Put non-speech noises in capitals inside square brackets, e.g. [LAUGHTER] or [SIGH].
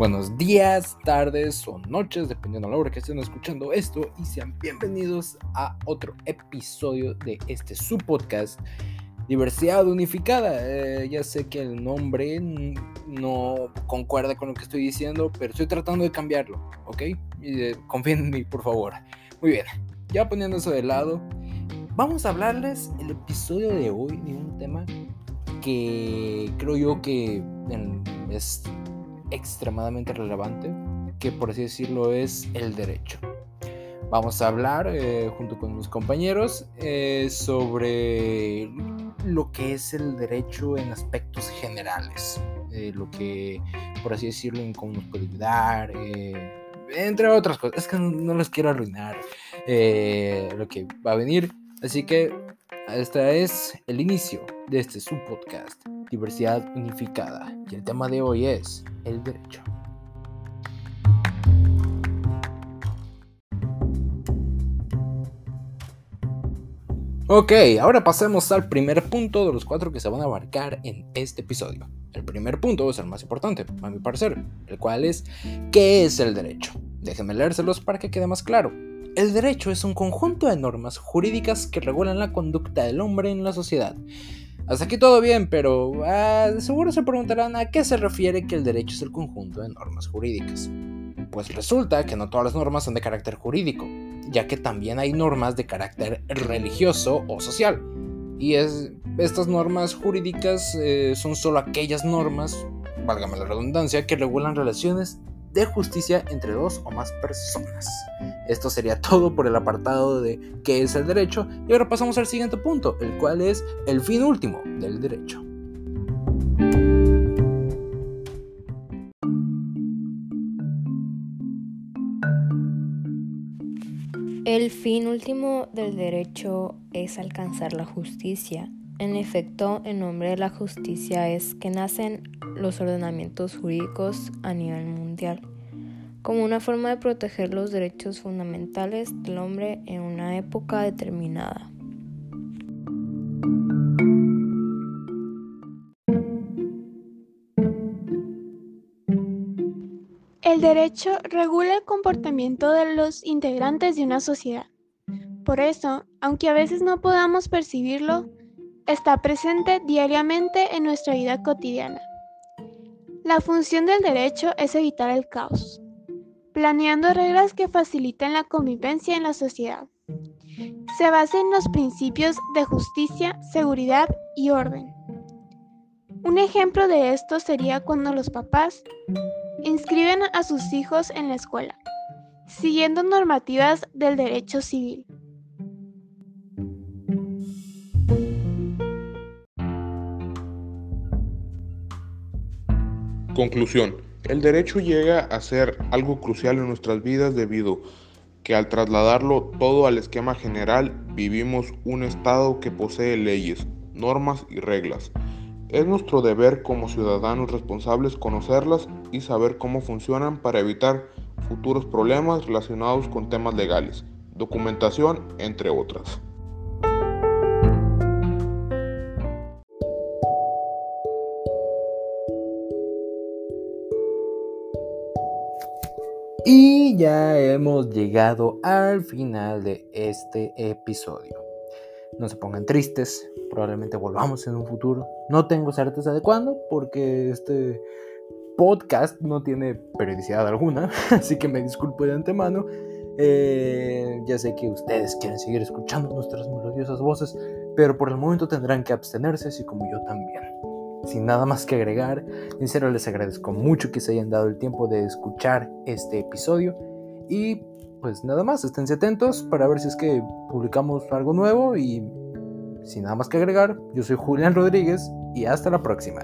Buenos días, tardes o noches, dependiendo de la hora que estén escuchando esto. Y sean bienvenidos a otro episodio de este su podcast, Diversidad Unificada. Eh, ya sé que el nombre no concuerda con lo que estoy diciendo, pero estoy tratando de cambiarlo, ¿ok? Eh, confíen en mí, por favor. Muy bien, ya poniendo eso de lado, vamos a hablarles el episodio de hoy de un tema que creo yo que es extremadamente relevante, que por así decirlo es el derecho. Vamos a hablar eh, junto con mis compañeros eh, sobre lo que es el derecho en aspectos generales, eh, lo que, por así decirlo, en cómo nos puede ayudar, entre otras cosas. Es que no, les quiero arruinar lo que va a venir, así que este es el inicio de este subpodcast, Diversidad Unificada, y el tema de hoy es el derecho. Ok, ahora pasemos al primer punto de los cuatro que se van a abarcar en este episodio. El primer punto es el más importante, a mi parecer, el cual es ¿qué es el derecho? Déjenme leérselos para que quede más claro. El derecho es un conjunto de normas jurídicas que regulan la conducta del hombre en la sociedad. Hasta aquí todo bien, pero ah, seguro se preguntarán a qué se refiere que el derecho es el conjunto de normas jurídicas. Pues resulta que no todas las normas son de carácter jurídico, ya que también hay normas de carácter religioso o social. Y es, estas normas jurídicas eh, son solo aquellas normas, válgame la redundancia, que regulan relaciones de justicia entre dos o más personas. Esto sería [LAUGHS] todo por el apartado de qué es el derecho y ahora pasamos al siguiente punto, el cual es el fin último del derecho. El fin último del derecho es alcanzar la justicia. En efecto, el nombre de la justicia es que nacen los ordenamientos jurídicos a nivel mundial, como una forma de proteger los derechos fundamentales del hombre en una época determinada. El derecho regula el comportamiento de los integrantes de una sociedad. Por eso, aunque a veces no podamos percibirlo, está presente diariamente en nuestra vida cotidiana. La función del derecho es evitar el caos, planeando reglas que faciliten la convivencia en la sociedad. Se basa en los principios de justicia, seguridad y orden. Un ejemplo de esto sería cuando los papás inscriben a sus hijos en la escuela, siguiendo normativas del derecho civil. Conclusión. El derecho llega a ser algo crucial en nuestras vidas debido que al trasladarlo todo al esquema general vivimos un Estado que posee leyes, normas y reglas. Es nuestro deber como ciudadanos responsables conocerlas y saber cómo funcionan para evitar futuros problemas relacionados con temas legales, documentación, entre otras. Y ya hemos llegado al final de este episodio. No se pongan tristes, probablemente volvamos en un futuro. No tengo certeza de cuándo, porque este podcast no tiene periodicidad alguna, [LAUGHS] así que me disculpo de antemano. Eh, ya sé que ustedes quieren seguir escuchando nuestras melodiosas voces, pero por el momento tendrán que abstenerse, así como yo también sin nada más que agregar, serio les agradezco mucho que se hayan dado el tiempo de escuchar este episodio. Y pues nada más, esténse atentos para ver si es que publicamos algo nuevo. Y sin nada más que agregar, yo soy Julián Rodríguez y hasta la próxima.